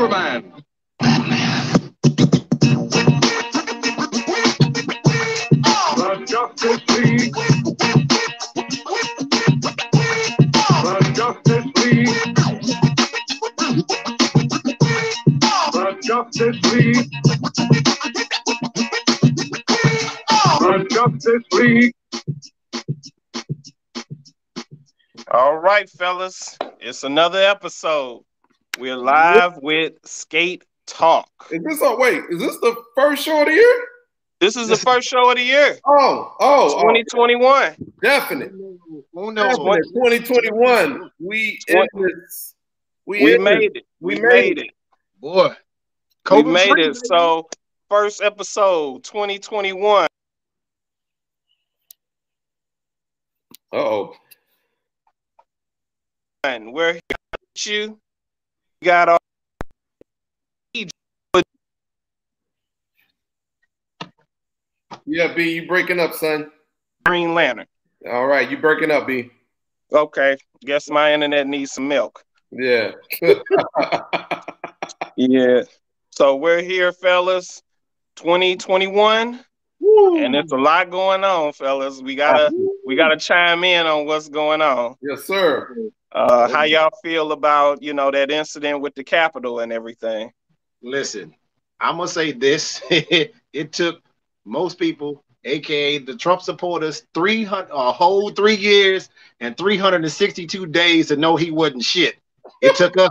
Superman. The Justice League. The Justice League. The Justice League. The Justice League. All right, fellas, it's another episode. We're live with Skate Talk. Is this a wait? Is this the first show of the year? This is the first show of the year, Oh, oh, oh 2021. definite. Who knows 2021. We in this. We, We in made it. We We made made it. Boy, We made it. So, first episode 2021. Uh oh. And we're here with you. Got our Yeah, B, you breaking up, son. Green Lantern. All right, you breaking up, B. Okay, guess my internet needs some milk. Yeah. Yeah. So we're here, fellas. 2021, and it's a lot going on, fellas. We gotta we gotta chime in on what's going on. yes, sir. Uh, how y'all feel about you know that incident with the Capitol and everything? Listen, I'm gonna say this: it took most people, aka the Trump supporters, three hundred a whole three years and 362 days to know he wasn't shit. It took us.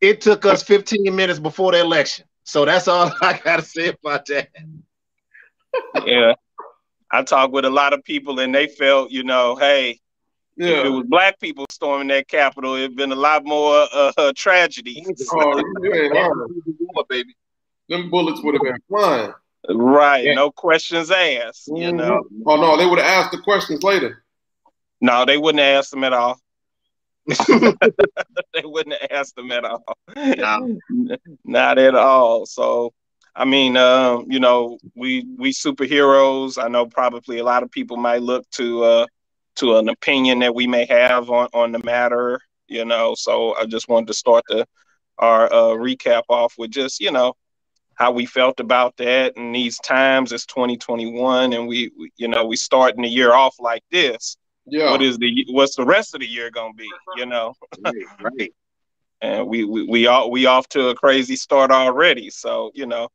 It took us 15 minutes before the election. So that's all I gotta say about that. Yeah. I talked with a lot of people and they felt, you know, hey, if it was black people storming that Capitol, it'd been a lot more uh, uh, tragedy. Oh, you baby. Them bullets would have been flying. Right. Yeah. No questions asked, you know. Oh no, they would have asked the questions later. No, they wouldn't have asked them at all. they wouldn't have asked them at all. No. Not at all. So, I mean, um, you know, we we superheroes. I know probably a lot of people might look to uh, to an opinion that we may have on on the matter. You know, so I just wanted to start the our uh, recap off with just you know how we felt about that in these times. It's 2021, and we, we you know we starting the year off like this Yeah. what is the what's the rest of the year gonna be you know Right, right. and we we we all we off to a crazy start already so you know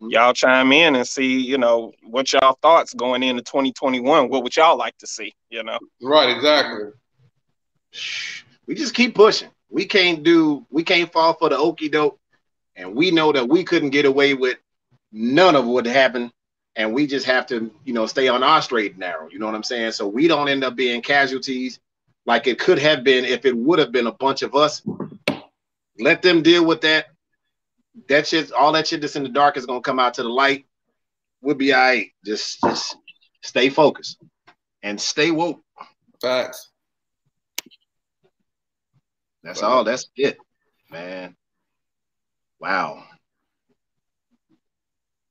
y'all chime in and see you know what y'all thoughts going into 2021 what would y'all like to see you know Right. Exactly. We just keep pushing. We can't do. We can't fall for the okey doke, and we know that we couldn't get away with none of what happened, and we just have to, you know, stay on our straight and narrow. You know what I'm saying? So we don't end up being casualties like it could have been if it would have been a bunch of us. Let them deal with that. That shit, all that shit that's in the dark is gonna come out to the light. We'll be all right. Just, just stay focused and stay woke. Facts. That's all. That's it, man. Wow.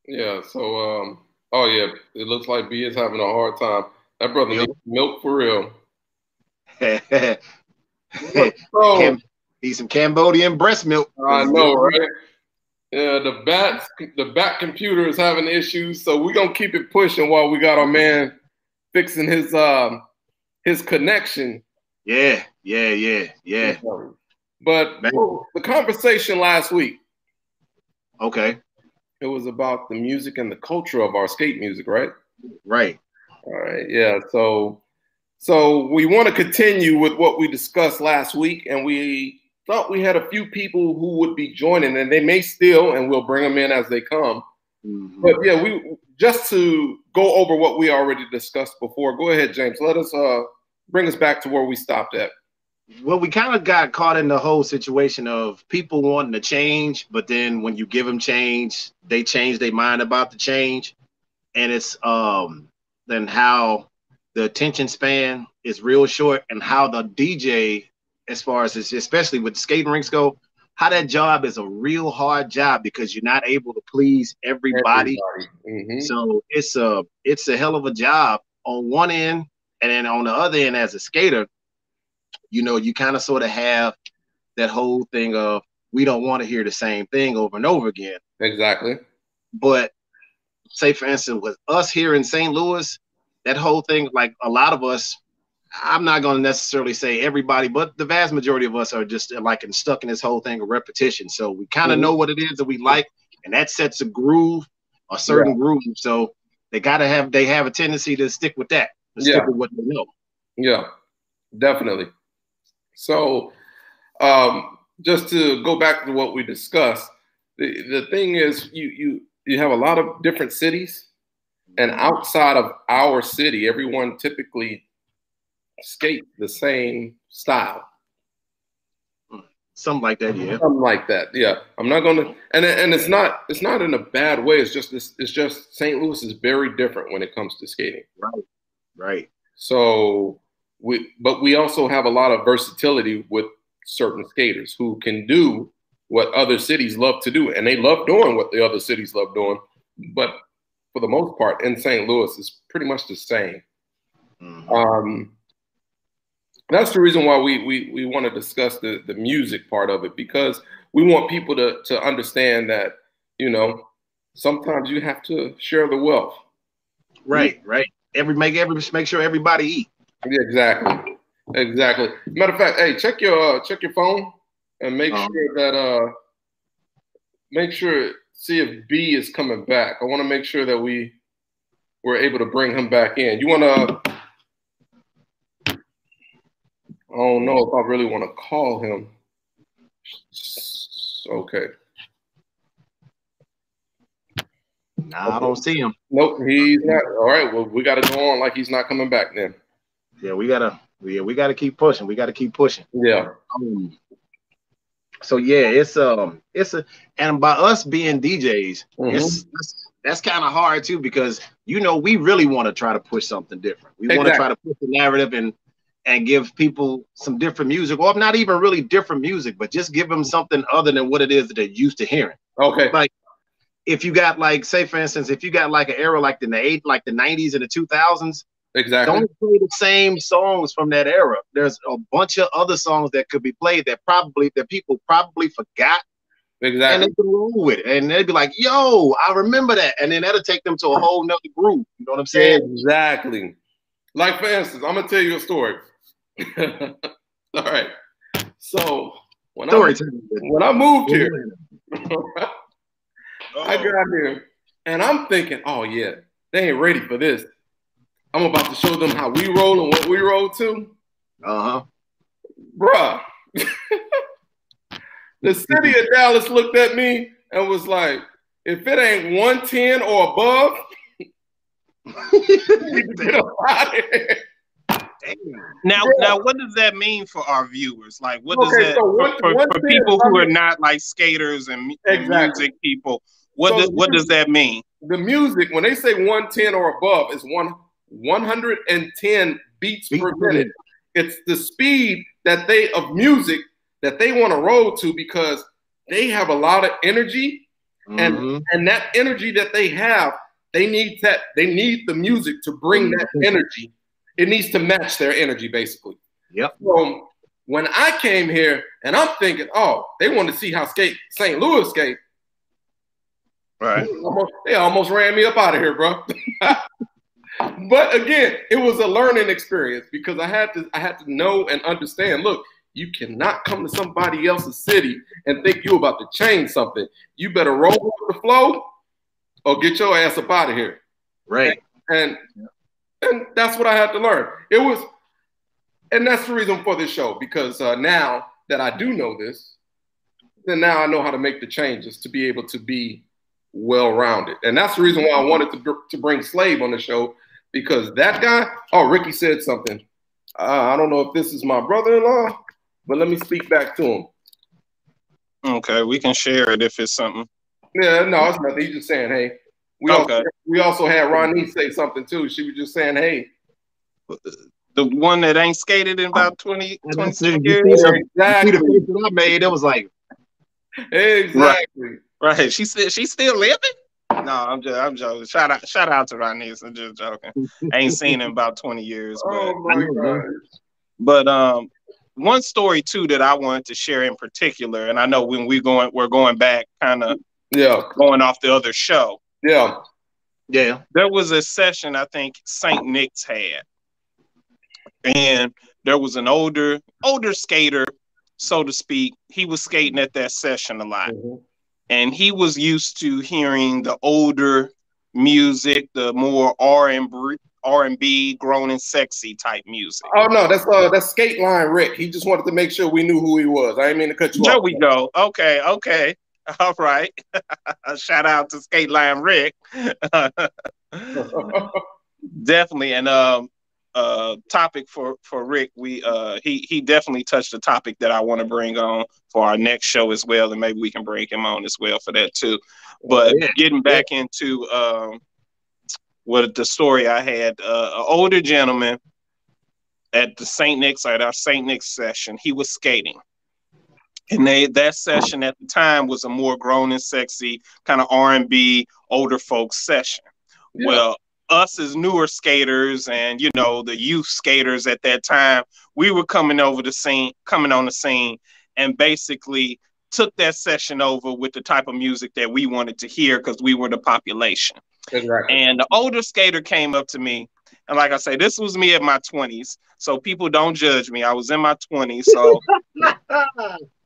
Yeah. So, um, oh yeah, it looks like B is having a hard time. That brother Yep. needs milk for real. Cam- Oh, need some Cambodian breast milk. I know, right? Yeah, the bat, the bat computer is having issues, so we're gonna keep it pushing while we got our man fixing his um his connection. Yeah, yeah, yeah, yeah. But the conversation last week, Okay, it was about the music and the culture of our skate music, right? right. All right, yeah. So, so we want to continue with what we discussed last week, and we thought we had a few people who would be joining, and they may still, and we'll bring them in as they come. Mhm. But yeah, we just to go over what we already discussed before. Go ahead, James. Let us uh bring us back to where we stopped at. Well, we kind of got caught in the whole situation of people wanting to change, but then when you give them change, they change their mind about the change, and it's um then how the attention span is real short, and how the DJ, as far as it's, especially with the skating rinks go, how that job is a real hard job because you're not able to please everybody. Mhm. So it's a it's a hell of a job on one end, and then on the other end, as a skater, you know, you kind of sort of have that whole thing of we don't want to hear the same thing over and over again. Exactly. But say for instance, with us here in St. Louis, that whole thing, like a lot of us, I'm not going to necessarily say everybody, but the vast majority of us are just like and stuck in this whole thing of repetition. So we kind of Mhm. know what it is that we like, and that sets a groove, a certain groove. So they gotta have they have a tendency to stick with that, to Yeah. stick with what they know. Yeah, definitely. So, um, just to go back to what we discussed, the, the thing is, you you you have a lot of different cities, and outside of our city, everyone typically skate the same style, Something like that, yeah. something like that. Yeah, I'm not gonna, and and it's not it's not in a bad way. It's just it's, it's just St. Louis is very different when it comes to skating. Right. Right. So we, but we also have a lot of versatility with certain skaters who can do what other cities love to do, and they love doing what the other cities love doing. But for the most part, in St. Louis, it's pretty much the same. Mhm. Um, that's the reason why we we we want to discuss the the music part of it because we want people to to understand that you know sometimes you have to share the wealth. Right, right. Every make every make sure everybody eat. Yeah, exactly. Exactly. Matter of fact, hey, check your uh, check your phone and make Um, sure that uh make sure see if B is coming back. I want to make sure that we were able to bring him back in. You want to I don't know if I really want to call him. Okay. Nah, I don't see him. Nope, he's not. All right, well, we got to go on like he's not coming back then. Yeah, we gotta yeah, we gotta keep pushing. We gotta keep pushing. Yeah. Um, so yeah, it's um it's a and by us being DJs, Mhm. it's that's, that's kind of hard too because you know we really want to try to push something different. We want to try to push the narrative and and give people some different music, or not even really different music, but just give them something other than what it is that they're used to hearing. Okay. Like if you got like, say for instance, if you got like an era like the eight, like the '90s and the 2000s, Exactly. don't play the same songs from that era. There's a bunch of other songs that could be played that probably that people probably forgot Exactly. and they can roll with it. And they'd be like, yo, I remember that. And then that'll take them to a whole nother group. You know what I'm saying? Exactly. Like for instance, I'm gonna tell you a story. All right. So when Story I time. when I moved here, I got here and I'm thinking, oh yeah, they ain't ready for this. I'm about to show them how we roll and what we roll to. Uh-huh. Bruh. the city of Dallas looked at me and was like, if it ain't 110 or above, you get up out of here. Now, Yeah. now, what does that mean for our viewers? Like, what does that so for, for, one for people who are not like skaters and, mu- and music people? What So does what does that mean? the music, when they say 110 or above, is one 110 beats Beats per minute. It's the speed that they of music that they want to roll to because they have a lot of energy, Mhm. and that energy that they have, they need that they need the music to bring that energy. It needs to match their energy, basically. Yep. So when I came here, and I'm thinking, oh, they want to see how skate St. Louis skate. Right. They almost, they almost ran me up out of here, bro. but again, it was a learning experience because I had to I had to know and understand. Look, you cannot come to somebody else's city and think you're about to change something. You better roll with the flow or get your ass up out of here. Right. And and that's what I had to learn. It was, and that's the reason for this show because uh, now that I do know this, then now I know how to make the changes to be able to be well rounded. And that's the reason why I wanted to, br- to bring Slave on the show because that guy, oh, Ricky said something. Uh, I don't know if this is my brother in law, but let me speak back to him. Okay, we can share it if it's something. Yeah, no, it's nothing. He's just saying, hey. We, also, we also had Ronnie say something too. She was just saying, hey. The one that ain't skated in about 20, And 20 that's it. You years. see the- See Exactly. face that I made, it was like, Exactly. Right. She said she's still living. No, I'm just I'm joking. Shout out shout out to Ronnie. I'm just joking. Ain't seen him in about 20 years, but Oh my know, but um one story too that I wanted to share in particular, and I know when we going we're going back, kind of Yeah. going off the other show. Yeah. Yeah. There was a session I think Saint Nick's had, and there was an older older skater, so to speak. He was skating at that session a lot, Mhm. and he was used to hearing the older music, the more R and R and B, grown and sexy type music. Oh no, that's uh that's skate line Rick. He just wanted to make sure we knew who he was. I didn't mean to cut you There off. There we go. Okay, okay. All right. Shout out to Skate Line Rick. definitely. And um uh topic for for Rick, we uh he he definitely touched a topic that I want to bring on for our next show as well, and maybe we can bring him on as well for that too. But Yeah. getting back into um what the story I had, uh, an older gentleman at the St. Nick's at our St. Nick's session, he was skating. And they that session at the time was a more grown and sexy kind of R and B older folks session. Yeah. Well, us as newer skaters and you know the youth skaters at that time, we were coming over the scene, coming on the scene, and basically took that session over with the type of music that we wanted to hear because we were the population. Exactly. And the older skater came up to me, and like I say, this was me at my twenties, so people don't judge me. I was in my twenties, so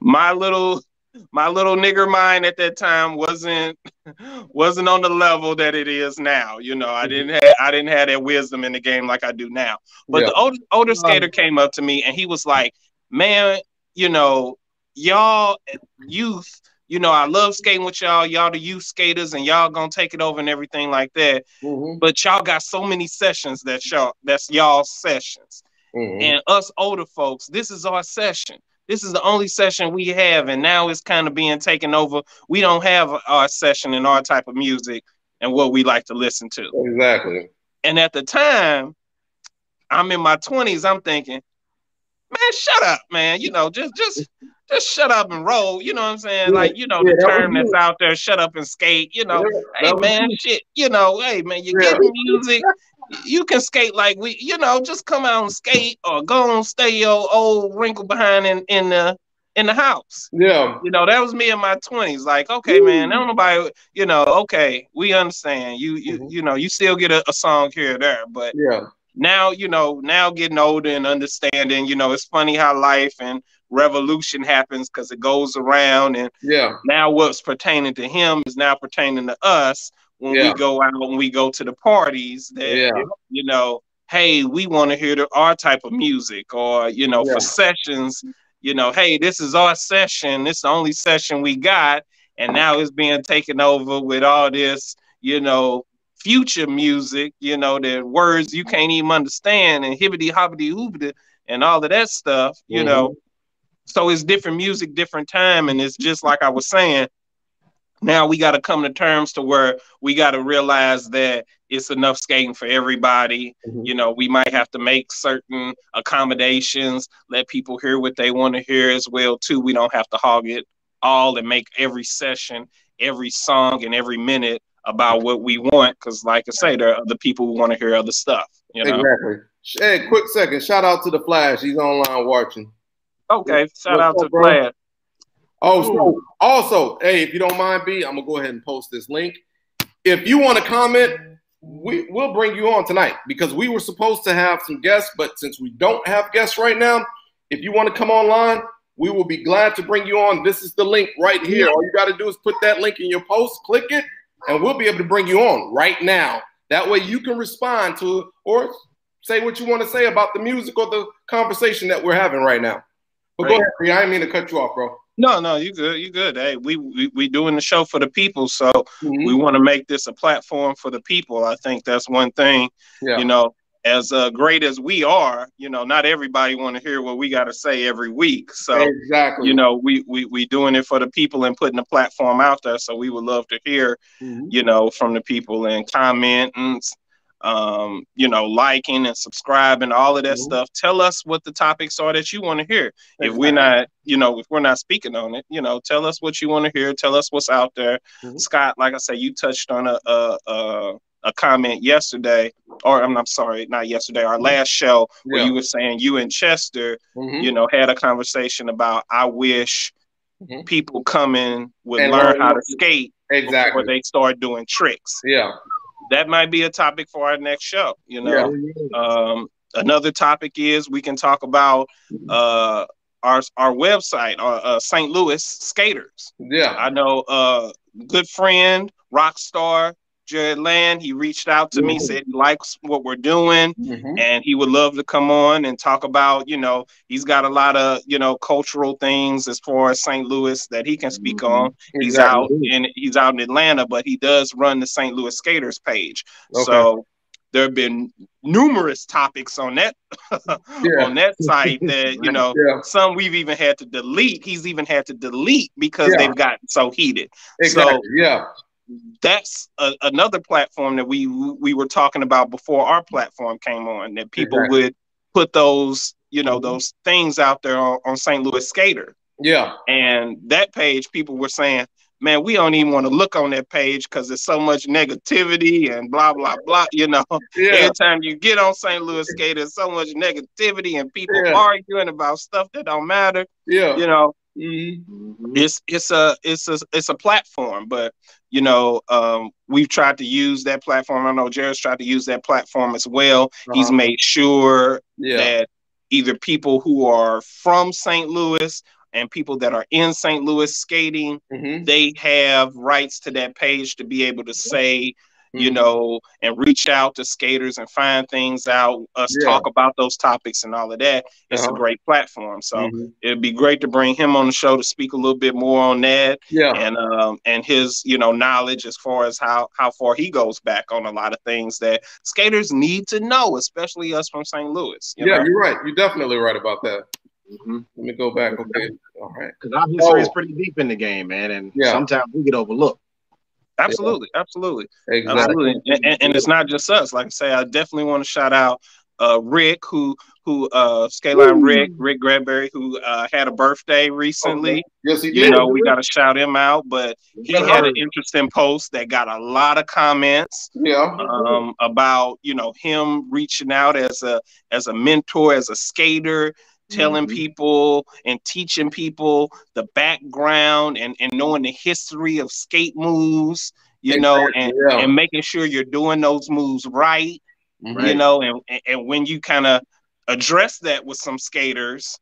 my little my little nigger mind at that time wasn't wasn't on the level that it is now. You know, I didn't have I didn't have that wisdom in the game like I do now. But Yeah. the older older skater came up to me and he was like, "Man, you know, y'all youth, you know, I love skating with y'all. Y'all the youth skaters, and y'all gonna take it over and everything like that. Mhm. But y'all got so many sessions that y'all that's y'all sessions." Mhm. And us older folks, this is our session. This is the only session we have, and now it's kind of being taken over. We don't have our session and our type of music and what we like to listen to. Exactly. And at the time, I'm in my 20s, I'm thinking, man, shut up, man. You know, just just just shut up and roll. You know what I'm saying? Yeah, Like, you know, yeah, the that term that's out there, shut up and skate, you know Yeah, hey man, you. shit, you know, hey man, you Yeah. get music, you can skate like we, you know, just come out and skate or go and stay your old wrinkle behind in in the in the house. Yeah. You know, that was me in my twenties. Like, okay, man, don't nobody, you know, okay, we understand. You you Mhm. you know, you still get a, a song here or there, but Yeah. now you know now getting older and understanding you know it's funny how life and revolution happens because it goes around and Yeah. now what's pertaining to him is now pertaining to us when Yeah. we go out and we go to the parties that Yeah. you know hey we want to hear the, our type of music or you know Yeah. for sessions you know hey this is our session this is the only session we got and now it's being taken over with all this you know future music you know the words you can't even understand and hibbity hobbity hoobity and all of that stuff you Mhm. know so it's different music, different time, and it's just like I was saying. Now we got to come to terms to where we got to realize that it's enough skating for everybody. Mhm. You know, we might have to make certain accommodations, let people hear what they want to hear as well too. We don't have to hog it all and make every session, every song, and every minute about what we want. Because, like I say, there are other people who want to hear other stuff. You know. Exactly. Hey, quick second. Shout out to the Flash. He's online watching. Okay. Shout What's out up, to bro? Flash. Oh, so also, hey, if you don't mind, B, I'm gonna go ahead and post this link. If you want to comment, we will bring you on tonight because we were supposed to have some guests, but since we don't have guests right now, if you want to come online, we will be glad to bring you on. This is the link right here. All you got to do is put that link in your post, click it, and we'll be able to bring you on right now. That way you can respond to or say what you want to say about the music or the conversation that we're having right now. But go ahead, B. I didn't mean to cut you off, bro. No, no, you good. You good. Hey, we we we doing the show for the people, so Mhm. we want to make this a platform for the people. I think that's one thing. Yeah. You know, as uh, great as we are, you know, not everybody want to hear what we got to say every week. So exactly. you know, we we we doing it for the people and putting the platform out there. So we would love to hear, Mhm. you know, from the people and commenting, um, you know, liking and subscribing, all of that Mhm. stuff. Tell us what the topics are that you want to hear if we're not, you know, if we're not speaking on it, you know, tell us what you want to hear. Tell us what's out there. Mhm. Scott, like I said, you touched on a a, a, a comment yesterday or I'm, I'm sorry, not yesterday, our last show where Yeah. you were saying you and Chester, Mhm. you know, had a conversation about I wish Mhm. people coming would And learn learn how to skate before Exactly. they start doing tricks. Yeah. That might be a topic for our next show. You know, Yeah. um, another topic is we can talk about uh, our our website, uh, uh, St. Louis Skaters. Yeah. I know uh good friend, rock star, Jared Land, he reached out to me, said he likes what we're doing Mhm. and he would love to come on and talk about, you know, he's got a lot of, you know, cultural things as far as St. Louis that he can speak Mhm. on. He's out in he's out in Atlanta, but he does run the St. Louis Skaters page. Okay. So there have been numerous topics on that Yeah. on that site that, you know, Yeah. some we've even had to delete. He's even had to delete because Yeah. they've gotten so heated. Exactly. So yeah. That's a, another platform that we we were talking about before our platform came on. That people Exactly. would put those you know Mhm. those things out there on, on St. Louis Skater, Yeah. and that page people were saying, "Man, we don't even want to look on that page because there's so much negativity and blah blah blah." You know, Yeah. every time you get on St. Louis Skater, there's so much negativity and people Yeah. arguing about stuff that don't matter. Yeah. You know, Mhm. Mhm. it's it's a it's a it's a platform but you know um we've tried to use that platform i know jared's tried to use that platform as well he's Uh-huh. made sure Yeah. that either people who are from st louis and people that are in st louis skating Mhm. they have rights to that page to be able to say you Mhm. know and reach out to skaters and find things out us Yeah. talk about those topics and all of that it's Uh-huh. a great platform so Mhm. it'd be great to bring him on the show to speak a little bit more on that Yeah. and um and his you know knowledge as far as how how far he goes back on a lot of things that skaters need to know especially us from st louis you Yeah, know? you're right. You're definitely right about that. Mhm. Let me go back. Okay. All right. Because our history is Oh. pretty deep in the game, man, and Yeah. sometimes we get overlooked. Absolutely absolutely Exactly. absolutely and, and, and it's not just us like i say i definitely want to shout out uh rick who who uh skate line rick rick Gradberry, who uh had a birthday recently Yes, he did. you know we got to shout him out but he Yeah. had an interesting post that got a lot of comments Yeah. um, about you know him reaching out as a as a mentor as a skater telling Mhm. people and teaching people the background and, and knowing the history of skate moves you know and, yeah. and making sure you're doing those moves right you know and, and- when you kind of address that with some skaters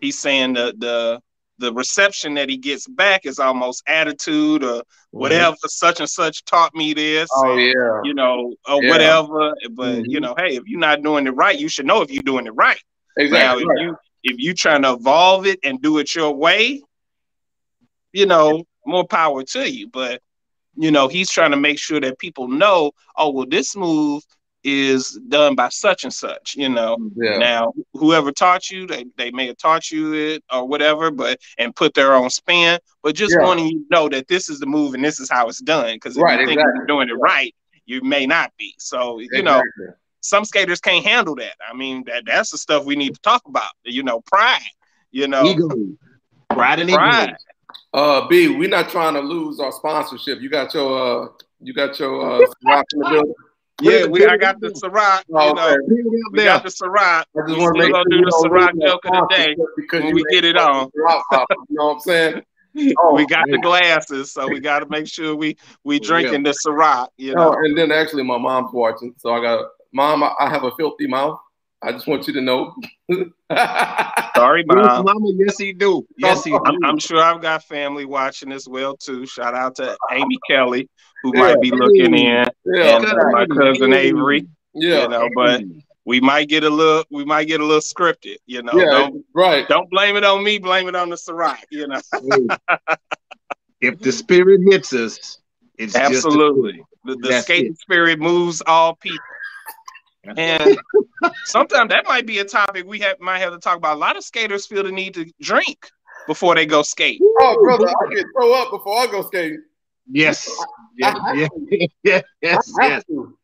he's saying the the the reception that he gets back is almost attitude or whatever such and such taught me this Oh and, yeah. you know or Yeah. whatever but Mhm. you know hey if you're not doing it right you should know if you're doing it right Exactly. now if you if you trying to evolve it and do it your way you know more power to you but you know he's trying to make sure that people know oh well this move is done by such and such you know Yeah. now whoever taught you they, they may have taught you it or whatever but and put their own spin but just Yeah. wanting you to know that this is the move and this is how it's done because if Right, you think exactly. you're doing it right you may not be so you know Exactly. Some skaters can't handle that. I mean, that that's the stuff we need to talk about. You know, pride. You know, Ego, pride and pride. ego. Uh, B, we're not trying to lose our sponsorship. You got your uh, you got your uh, rock in the building. Yeah, we I got the Ciroc. Oh, You know, okay. we got the Ciroc. I We just want to make gonna sure do the don't Ciroc joke of the day because when we get it on. rock You know what I'm saying? Oh, we got the glasses, so we got to make sure we we drinking the Ciroc. You Oh, know, and then actually, my mom's watching, so I got mom. I I have a filthy mouth. I just want you to know. sorry, Yes, mom. mama, yes, he do. Yes, he do. I'm, I'm sure I've got family watching as well too. Shout out to Amy Kelly, who Yeah. might be looking in, yeah, and uh, my cousin Avery. yeah, You know, but we might get a little we might get a little scripted you know yeah, don't right. don't blame it on me blame it on the Ciroc you know if the spirit hits us, it's absolutely the, the That's skating it. spirit moves all people just and sometimes that might be a topic we have might have to talk about a lot of skaters feel the need to drink before they go skate Oh, brother, I get throw up before I go skating. yes, yes, yes, yes, yes, I yes. to.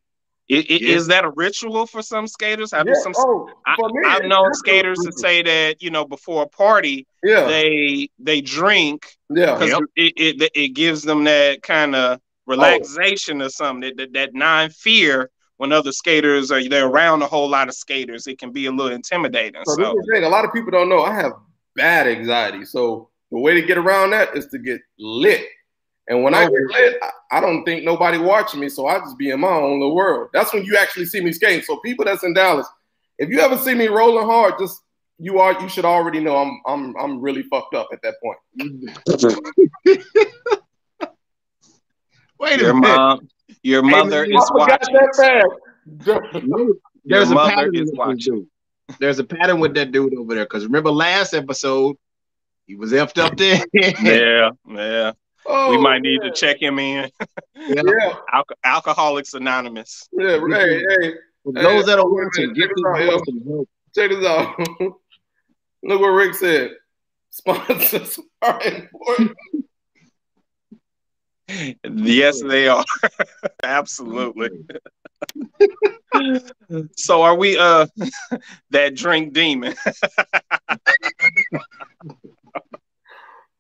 I- i- Yeah. is that a ritual for some skaters I do Yeah, some oh, I, for me, I've known skaters to say that you know before a party Yeah, they they drink yeah, because Yep. it, it it gives them that kind of oh. relaxation or something that, that that non fear when other skaters are they're around a whole lot of skaters, it can be a little intimidating. So, So, this is the thing. A lot of people don't know. I have bad anxiety. So the way to get around that is to get lit. And when I oh. get lit, I, I don't think nobody watching me. So I just be in my own little world. That's when you actually see me skating. So people that's in Dallas, if you ever see me rolling hard, just you are you should already know I'm I'm I'm really fucked up at that point. Wait a your minute. mom, your mother Hey, is watching. that. Your There's a pattern is with that watching. dude. There's a pattern with that dude over there. Because remember last episode, he was effed up there. Yeah, yeah. Oh, we might need to check him in. Yeah. Yeah, Alco- Alcoholics Anonymous. yeah. Hey, hey, For those that are watching, Check get this this out, some help. check this out. Look what Rick said. Sponsors are important. Yes, they are. Absolutely. so are we uh that drink demon?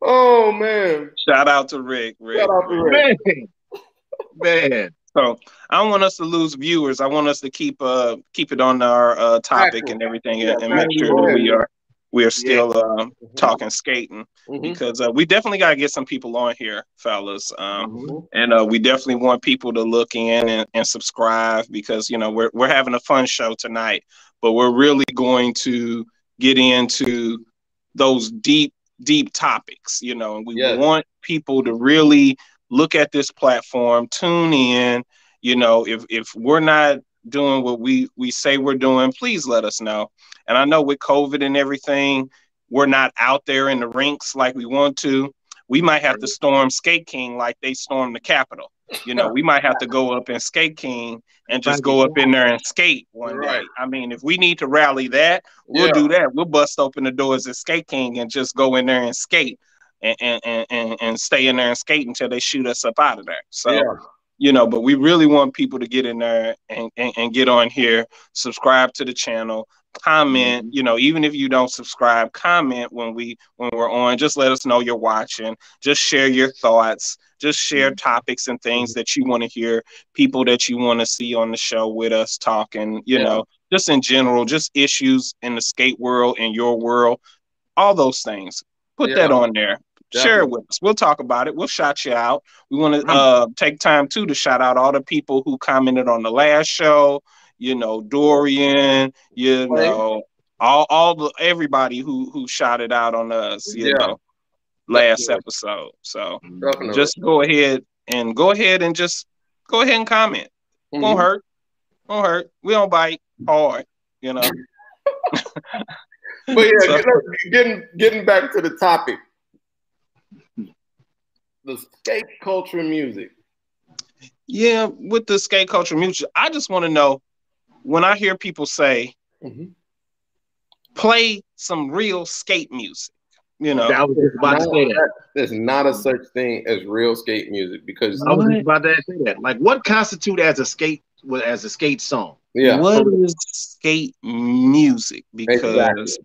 Oh man. Shout out to Rick. Rick. Shout out to Rick. Man, man. So I don't want us to lose viewers. I want us to keep uh keep it on our uh topic Factual. and everything Yeah, and, and make sure that we are we are still uh, Mhm. talking skating Mhm. because uh, we definitely got to get some people on here, fellas. Um, Mhm. and uh, we definitely want people to look in and, and subscribe because you know we're we're having a fun show tonight, but we're really going to get into those deep deep topics, you know, and we Yes. want people to really look at this platform, tune in, you know, if if we're not doing what we we say we're doing, please let us know. And I know with COVID and everything, we're not out there in the rinks like we want to. We might have to storm Skate King like they stormed the Capitol. You know, we might have to go up in Skate King and just go up in there and skate one Right. day. I mean, if we need to rally that, we'll Yeah. do that. We'll bust open the doors at Skate King and just go in there and skate and and, and, and, and stay in there and skate until they shoot us up out of there. So Yeah. You know, but we really want people to get in there and, and, and get on here, subscribe to the channel, comment, mm-hmm. you know, even if you don't subscribe, comment when we when we're on. Just let us know you're watching. Just share your thoughts. Just share mm-hmm. topics and things mm-hmm. that you want to hear, people that you want to see on the show with us talking, you Yeah. know, just in general, just issues in the skate world, in your world, all those things. Put that on there. Share it with us. We'll talk about it. We'll shout you out. We want to uh, take time too to shout out all the people who commented on the last show. You know, Dorian. You know, all all the everybody who who shouted out on us. You Yeah. know, last Definitely. episode. So Definitely. just go ahead and go ahead and just go ahead and comment. Mhm. Won't hurt. Won't hurt. We don't bite hard. You know. But yeah, So- get- getting getting back to the topic, the skate culture music. Yeah, with the skate culture music, I just want to know when I hear people say Mhm. play some real skate music. You know, I was just about to say that. There's not a such thing as real skate music because I was just about to say that. Like, what constitute as a skate as a skate song? yeah, what is skate music? Because Exactly.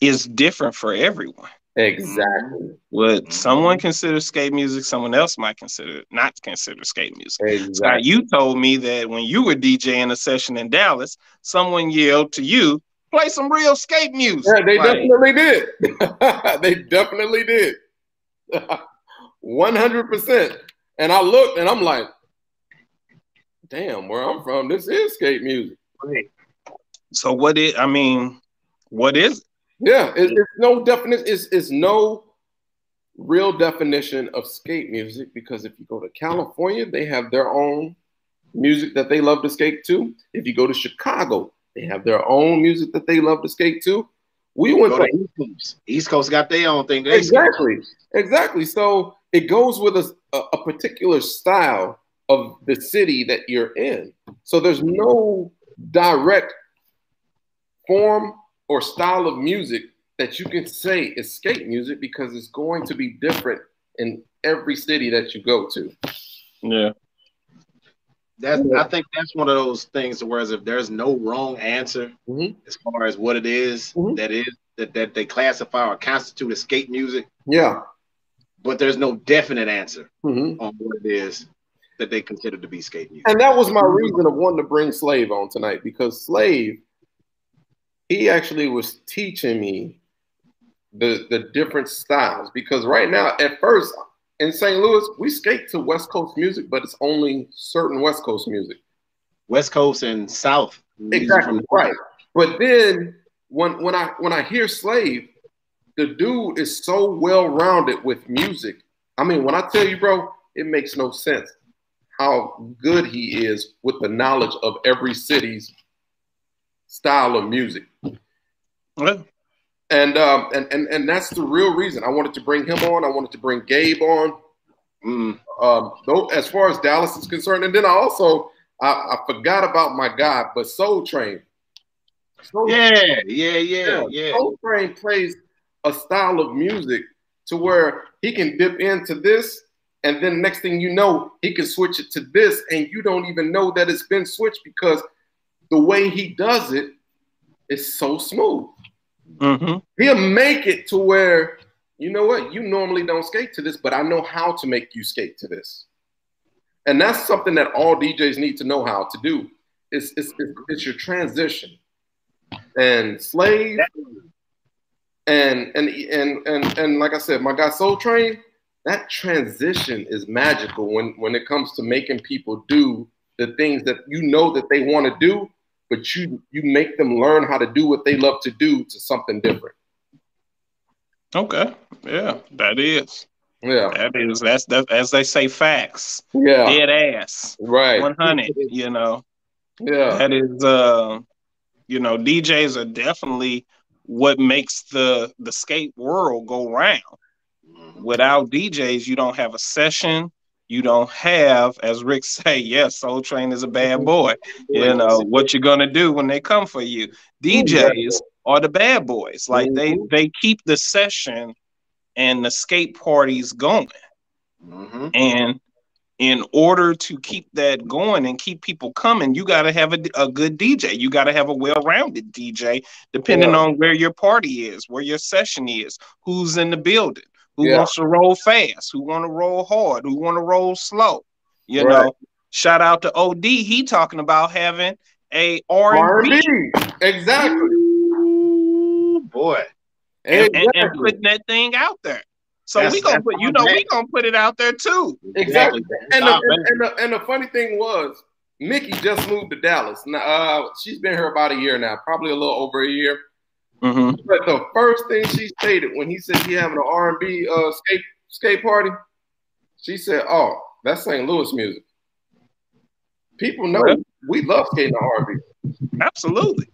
it's different for everyone. Mm-hmm. exactly, What someone considers skate music, someone else might consider not consider skate music. Now, exactly. you told me that when you were DJing a session in Dallas, someone yelled to you, "Play some real skate music." Yeah, they Like, definitely did. they definitely did. One hundred percent. And I looked and I'm like, damn, where I'm from, this is skate music. So what is? I mean, what is? Yeah, it, it's no definition. It's, it's no real definition of skate music because if you go to California, they have their own music that they love to skate to. If you go to Chicago, they have their own music that they love to skate to. We went Go to East Coast. East Coast got their own thing. Exactly, exactly. So it goes with a, a particular style of the city that you're in. So there's no direct form or style of music that you can say is skate music because it's going to be different in every city that you go to. Yeah. That's I think that's one of those things whereas if there's no wrong answer Mhm. as far as what it is Mhm. that is that, that they classify or constitute as skate music, Yeah. but there's no definite answer Mhm. on what it is. that they consider to be skate music. And that was my reason of wanting to bring Slave on tonight because Slave, he actually was teaching me the the different styles. Because right now, at first in St. Louis, we skate to West Coast music, but it's only certain West Coast music. West Coast and South. Exactly from- right. But then when when I when I hear Slave, the dude is so well rounded with music. I mean, when I tell you, bro, it makes no sense how good he is with the knowledge of every city's style of music. Well, And um and and and that's the real reason I wanted to bring him on. I wanted to bring Gabe on. Mm, Um, though as far as Dallas is concerned, and then I also I, I forgot about my guy, but Soul Train. Soul yeah, yeah, yeah, yeah. Soul Train plays a style of music to where he can dip into this, and then next thing you know, he can switch it to this, and you don't even know that it's been switched because the way he does it is so smooth. hmm He'll make it to where you know what you normally don't skate to this, but I know how to make you skate to this, and that's something that all DJs need to know how to do. It's it's, it's, it's your transition, and slave, and and and and and like I said, my guy Soul Train, that transition is magical when when it comes to making people do the things that you know that they want to do, but you you make them learn how to do what they love to do to something different. Okay. Yeah, that is. Yeah, That is. That's that. As they say, facts. yeah, Dead ass. right. One hundred. You know. Yeah, That is. Uh, you know, DJs are definitely what makes the the skate world go round. Mhm. Without DJs, you don't have a session. You don't have, as Rick say, yes, Soul Train is a bad boy. You know what you're gonna do when they come for you. DJs are the bad boys. Like they Mhm. they keep the session and the skate parties going. Mhm. And in order to keep that going and keep people coming, you got to have a, a good DJ. You got to have a well-rounded DJ, depending Yeah. on where your party is, where your session is, who's in the building, who Yeah. wants to roll fast, who want to roll hard, who want to roll slow. You Right. know, shout out to OD. He talking about having a R&B R&B. Exactly. Ooh, boy. and, and, and putting that thing out there. So That's- we gonna put, you know, that. we gonna put it out there too. Exactly. And the, and, and the, and the funny thing was, Mickey just moved to Dallas. Now, uh, she's been here about a year now, probably a little over a year. Mm-hmm. But the first thing she stated when he said he having an R and B uh, skate skate party, she said, "Oh, that's St. Louis music." People know Yeah. we love skating R and B. Absolutely.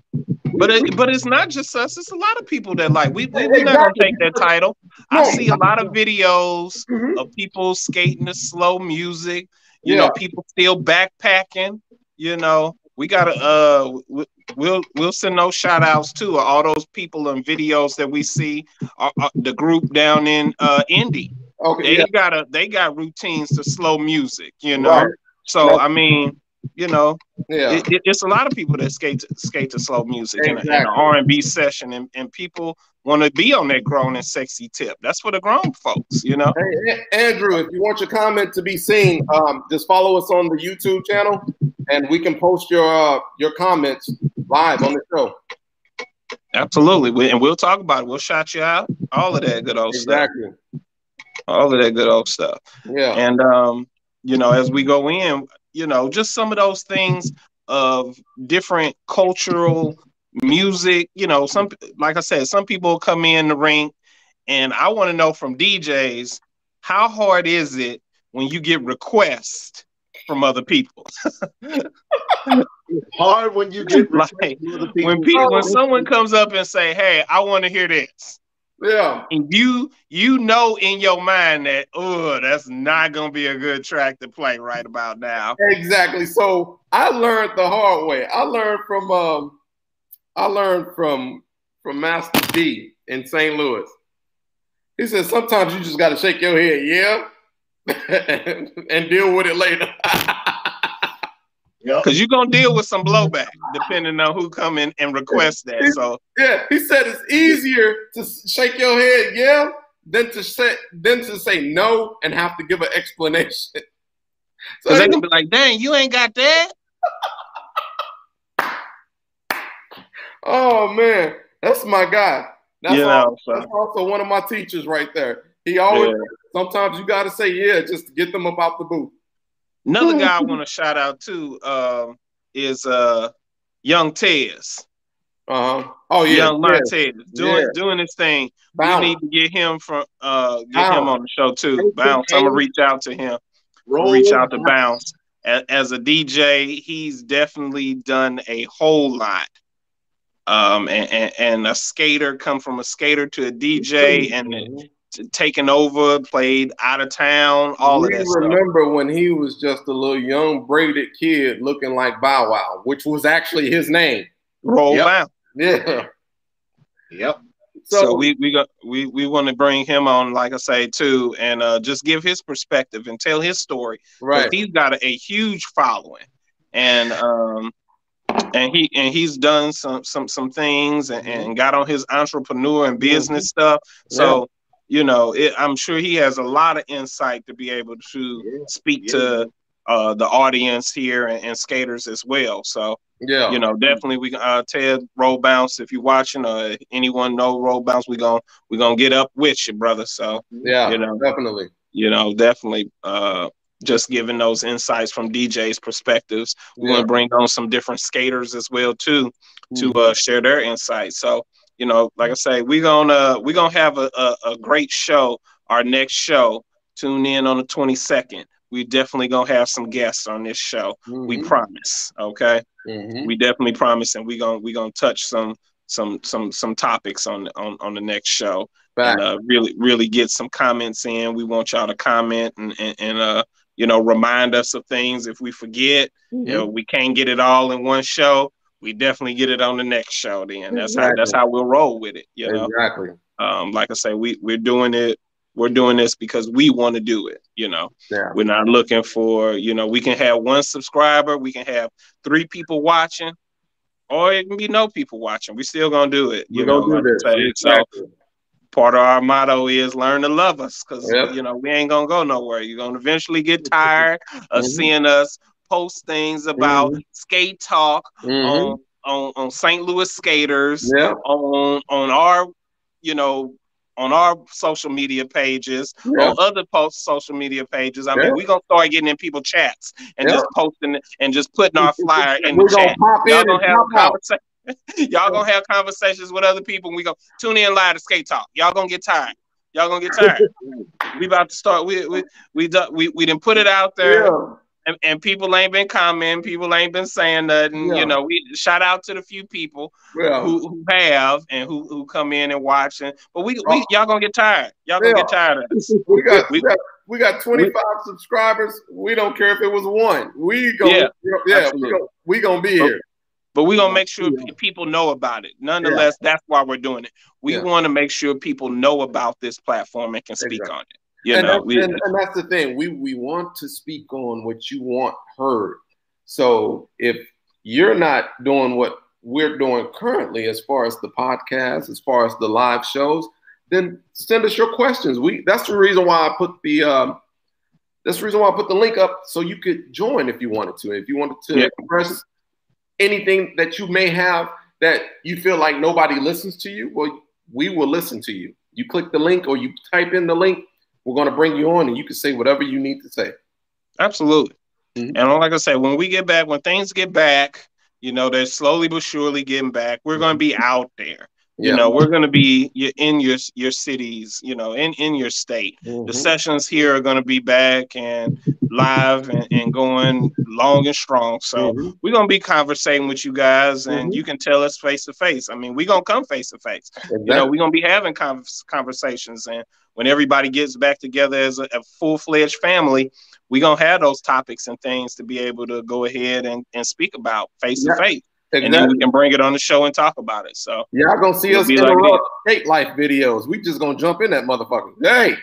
But it, but it's not just us. It's a lot of people that like we we we not gonna take that title. I see a lot of videos Mhm. of people skating to slow music. You Yeah. know, people still backpacking. You know, we gotta uh w- we'll we'll send those shout outs to all those people and videos that we see. Uh, uh, the group down in uh Indy, Okay, they yeah, got a they got routines to slow music. You know, right. so I mean, you know, yeah, it, it- it's a lot of people that skate to, skate to slow music in, a, in an R and B session, and, and people want to be on that grown and sexy tip. That's for the grown folks, you know. Hey, Andrew, if you want your comment to be seen, um, just follow us on the YouTube channel, and we can post your uh, your comments live on the show. Absolutely, we, and we'll talk about it. We'll shout you out, all of that good old stuff, Exactly. all of that good old stuff. Yeah. And um, you know, as we go in, you know, just some of those things of different cultural music. You know, some like I said, some people come in the ring, and I want to know from DJs how hard is it when you get requests from other people? Hard when you get Like, from other people. when people, when someone comes up and say, "Hey, I want to hear this," Yeah. and you you know in your mind that oh, that's not gonna be a good track to play right about now. Exactly. So I learned the hard way. I learned from um, I learned from from Master D in St. Louis. He said sometimes you just got to shake your head, yeah, and, and deal with it later. Yep. Because you're gonna deal with some blowback depending on who come in and request that. So yeah, he said it's easier to shake your head, yeah, than to say than to say no and have to give an explanation. Because they can be like, dang, you ain't got that. oh man, that's my guy. That's, You al- know, so- that's also one of my teachers right there. He always Yeah. sometimes you gotta say yeah just to get them up out the booth. Another guy I want to shout out to um, is uh, Young Tez. Uh-huh. Oh yeah. Young yeah. Montez doing Yeah. doing his thing. Bounce. We need to get him from uh get Bounce. him on the show too. Bounce. I'm gonna reach out to him. Roll reach out to Bounce. Bounce. As, as a DJ, he's definitely done a whole lot. Um, and, and, and a skater come from a skater to a DJ and T- taking over, played out of town, all we of that stuff. remember when he was just a little young braided kid looking like Bow Wow, which was actually his name. Roll Yep. Bounce. Yeah. Yep. So, So, we we got we we want to bring him on, like I say, too, and uh, just give his perspective and tell his story. right. He's got a, a huge following, and um, and he and he's done some some some things and, and got on his entrepreneur and business stuff. So you know, it, I'm sure he has a lot of insight to be able to Yeah. speak Yeah. to uh, the audience here and, and skaters as well. So Yeah. you know, definitely we uh Ted Roll Bounce. If you're watching or anyone know Roll Bounce, we gon' we gonna get up with you, brother. So yeah. you know. Definitely. you know, definitely uh just giving those insights from DJ's perspectives. We Yeah. gonna bring on some different skaters as well too to Mm-hmm. uh share their insights. So, you know, like I say, we're gonna we're gonna have a, a, a great show. Our next show, tune in on the 22nd. We definitely gonna have some guests on this show. We Mhm. promise. Okay Mhm. we definitely promise and we gonna we gonna touch some some some some topics on on on the next show and uh, really really get some comments in we want y'all to comment and and, and uh you know remind us of things if we forget you know Mm-hmm. we can't get it all in one show we definitely get it on the next show then that's how that's how we'll roll with it you know Exactly. um like i say we we're doing it we're doing this because we want to do it you know Yeah. we're not looking for, you know, we can have one subscriber, we can have three people watching, or it can be no people watching. We're still gonna do it. You We're know, gonna do like this. say. So part of our motto is learn to love us because Yep. you know we ain't gonna go nowhere. You're gonna eventually get tired of Mhm. seeing us post things about skate talk Mhm. on, on on St. Louis skaters Yeah. on on our you know on our social media pages Yeah. on other post social media pages. I Yeah. mean, we're gonna start getting in people chats and Yeah. just posting and just putting our flyer in the chat. Y'all gonna have pop conversations. Y'all gonna have conversations with other people. And we go tune in live to skate talk. Y'all gonna get tired. Y'all gonna get tired. we about to start. We we we we we didn't put it out there. And, and people ain't been commenting. People ain't been saying nothing. Yeah. You know, we shout out to the few people Yeah. who, who have and who who come in and watch. And but we, we oh. y'all gonna get tired. Y'all gonna get tired of us. We got, We- we got we got 25 subscribers. We don't care if it was one. We go Yeah, yeah, we absolutely. go, we gonna be here. But we're gonna make sure pe- people know about it. Nonetheless, that's why we're doing it. We Yeah. want to make sure people know about this platform and can speak Exactly. on it. You and, know, that's, we, and, and that's the thing. We we want to speak on what you want heard. So if you're not doing what we're doing currently, as far as the podcast, as far as the live shows, then send us your questions. We that's the reason why I put the um, that's the reason why I put the link up so you could join if you wanted to. If you wanted to Yeah. express anything that you may have that you feel like nobody listens to you, well, we will listen to you. You click the link or you type in the link, we're going to bring you on and you can say whatever you need to say. absolutely. Mhm. And like I say, when we get back, when things get back, you know, they're slowly but surely getting back. We're gonna be out there. You know, we're gonna be in your your cities. You know, in in your state. the Mhm. sessions here are going to be back and live and, and going long and strong. So Mhm. we're going to be conversating with you guys and Mhm. you can tell us face to face. I mean, we're going to come face to face. You know, we're going to be having con- conversations. And when everybody gets back together as a, a full fledged family, we're going to have those topics and things to be able to go ahead and, and speak about face to face. And then we can bring it on the show and talk about it. So Y'all gonna see us in like the skate life videos. We just gonna jump in that motherfucker. Hey,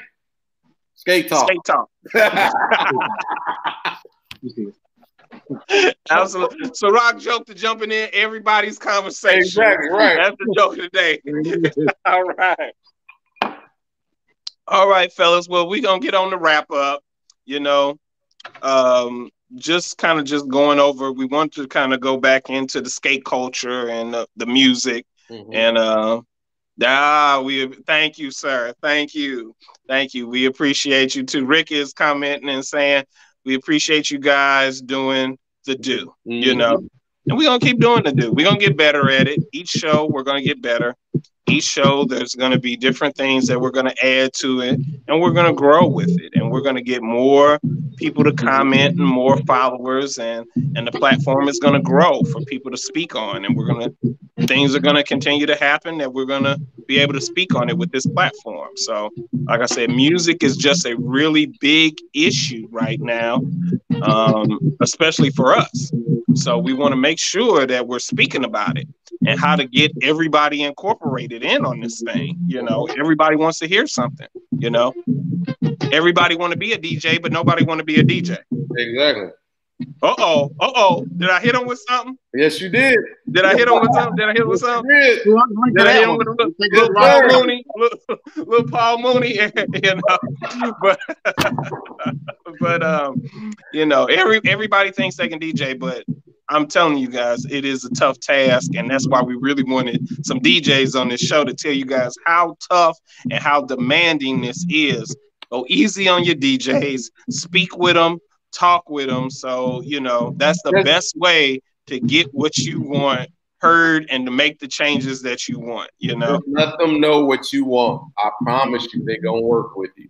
skate talk. skate talk. Absolutely. So Rock joke to jumping in everybody's conversation. exactly right. That's the joke of the day. All right. All right, fellas. Well, we're gonna get on the wrap up. You know, um, just kind of just going over. We want to kind of go back into the skate culture and the, the music, Mhm. and uh, ah, we thank you, sir. Thank you, thank you. We appreciate you too. Rick is commenting and saying we appreciate you guys doing the do. You Mhm. know, and we're gonna keep doing the do. We're gonna get better at it. Each show, we're gonna get better. Each show, there's gonna be different things that we're gonna add to it, and we're gonna grow with it, and we're gonna get more people to comment and more followers, and and the platform is gonna grow for people to speak on, and we're gonna things are gonna continue to happen that we're gonna be able to speak on it with this platform. So, like I said, music is just a really big issue right now, um, especially for us. So we want to make sure that we're speaking about it and how to get everybody incorporated in on this thing. You know, everybody wants to hear something. You know, everybody want to be a DJ, but nobody want to be a DJ. Exactly. Uh oh, uh oh. Did I hit him with something? Yes, you did. Did I hit him with something? Did I hit him with something? did. Did I hit him with little, little Paul. Mooney, little, little Paul Mooney, you know. But but um, you know, every everybody thinks they can DJ, but I'm telling you guys, it is a tough task, and that's why we really wanted some DJs on this show to tell you guys how tough and how demanding this is. Go easy on your DJs, speak with them, talk with them. So you know that's the best way to get what you want heard and to make the changes that you want. You know, Just let them know what you want. I promise you, they're gonna work with you.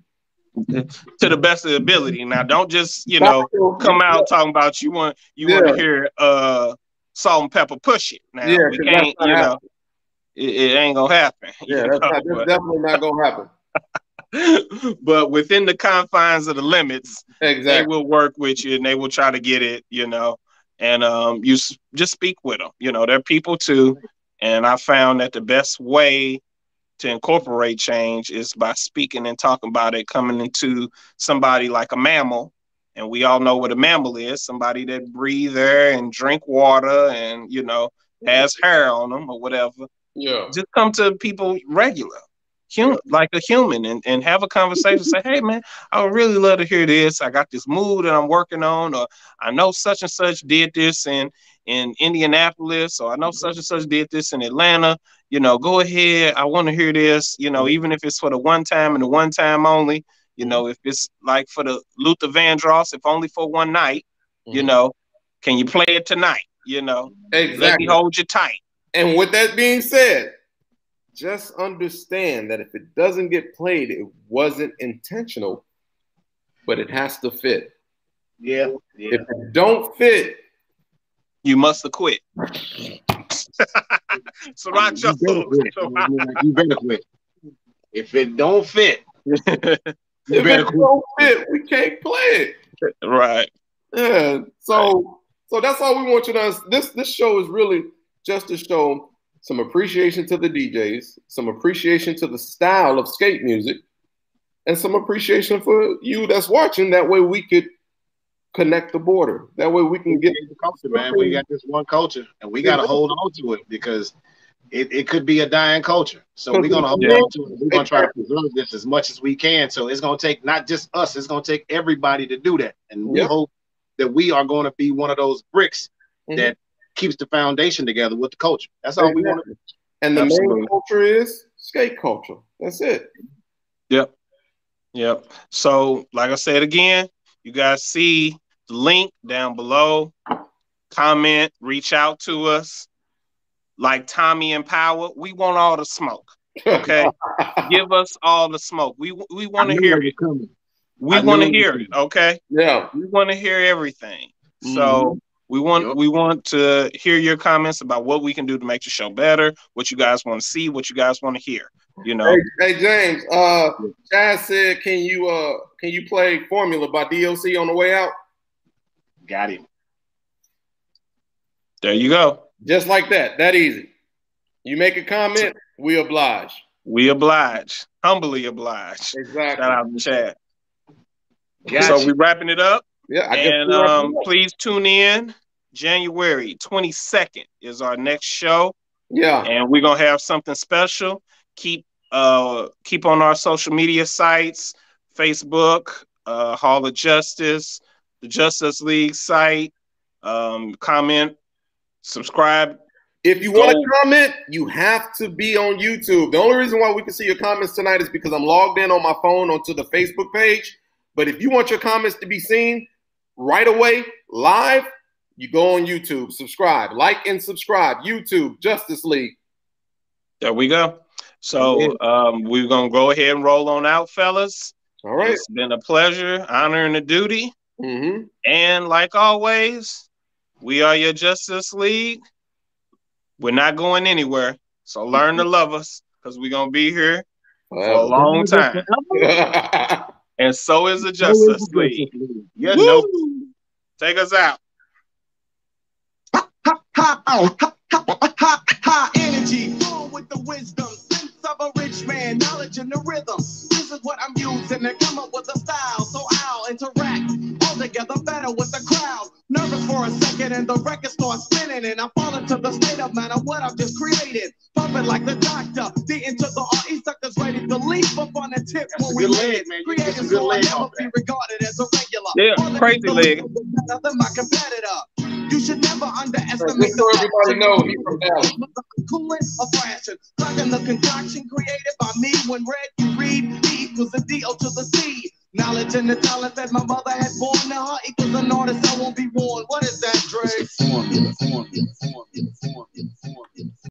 To the best of the ability. Now, don't just you know come out talking about you want you want to hear uh Salt-N-Pepa push it. Now Yeah, we can't, you know, it, it ain't gonna happen. Yeah, that's, know, not, that's definitely not gonna happen. but, but within the confines of the limits, they will work with you and they will try to get it, you know. And um, you s- just speak with them. You know, they're people too. And I found that the best way to incorporate change is by speaking and talking about it, coming into somebody like a mammal. And we all know what a mammal is somebody that breathe air and drink water and, you know, has hair on them or whatever Yeah. just come to people regular, human, like a human, and, and have a conversation. Say, hey man, I would really love to hear this. I got this mood that I'm working on, or I know such and such did this in in Indianapolis, or I know such and such did this in Atlanta. You know, go ahead. I want to hear this. You know, even if it's for the one time and the one time only. You know, if it's like for the Luther Vandross, if only for one night. You Mhm. know, can you play it tonight? You know, let me Exactly. hold you tight. And with that being said, just understand that if it doesn't get played, it wasn't intentional, but it has to fit. Yeah, yeah. If it don't fit, You must have quit. Sriracha. You better. You better quit. If it don't fit, you if it don't fit, we can't play it. right. Yeah. So so that's all we want you to this this show is really just to show some appreciation to the DJs, some appreciation to the style of skate music, and some appreciation for you that's watching. That way we could connect the border. That way we can get the culture, man. We got this one culture, and we got to hold on to it because it, it could be a dying culture. So we're gonna hold Yeah. on to it. We're gonna try to preserve this as much as we can. So it's gonna take not just us; it's gonna take everybody to do that. And we Yeah. hope that we are going to be one of those bricks Mhm. that keeps the foundation together with the culture. That's all we want to. and the Absolutely. main culture is skate culture. That's it. Yep. Yep. So, like I said again, you guys see the link down below. Comment, reach out to us. Like Tommy and Power, we want all the smoke. Okay, give us all the smoke. We we want to hear it. Coming. We want to hear it. Okay. yeah. we want to hear everything. So we want Yep. we want to hear your comments about what we can do to make the show better, what you guys want to see, what you guys want to hear. You know, Hey, hey James, uh Chaz said can you uh can you play Formula by DOC on the way out? Got him. there you go. Just like that. That easy. You make a comment, we oblige. We oblige, humbly oblige. Exactly. Shout out to Chad. Got so you. we wrapping it up, Yeah, I and we wrap it um, please tune in. January twenty second is our next show. yeah. and we're gonna have something special. Keep uh keep on our social media sites, Facebook, uh, Hall of Justice, the Justice League site. Um, comment, subscribe. If you want to comment, you have to be on YouTube. The only reason why we can see your comments tonight is because I'm logged in on my phone onto the Facebook page. But if you want your comments to be seen right away, live, you go on YouTube, subscribe, like and subscribe. YouTube, Justice League. There we go. So um, we're gonna go ahead and roll on out, fellas. All right. It's been a pleasure, honor, and a duty. Mm-hmm. And like always, we are your Justice League. We're not going anywhere. So learn to love us because we're gonna be here for a long time. and so is the Justice League. You know, Take us out. high, oh, high, high, high, high energy, full with the wisdom, man, knowledge and the rhythm. This is what I'm using to come up with a style, so I'll interact all together better with the crowd. Nervous for a second, and the record starts spinning, and I fall into the state of mind of what I've just created. Bumping like the doctor, the into the RE suckers ready to leap up on the tip That's a when we good leg, land. man. You get some Creating good so I'll never be regarded as a regular. Yeah, All the crazy people leg. better than my competitor. You should never underestimate Just so everybody know, he's from Dallas. Cooling or flashing, cracking the concoction created by me. When red you read, E equals a D O to the C. Knowledge and the talent that my mother had born. Now her equals an artist, I won't be warned. What is that, Dre?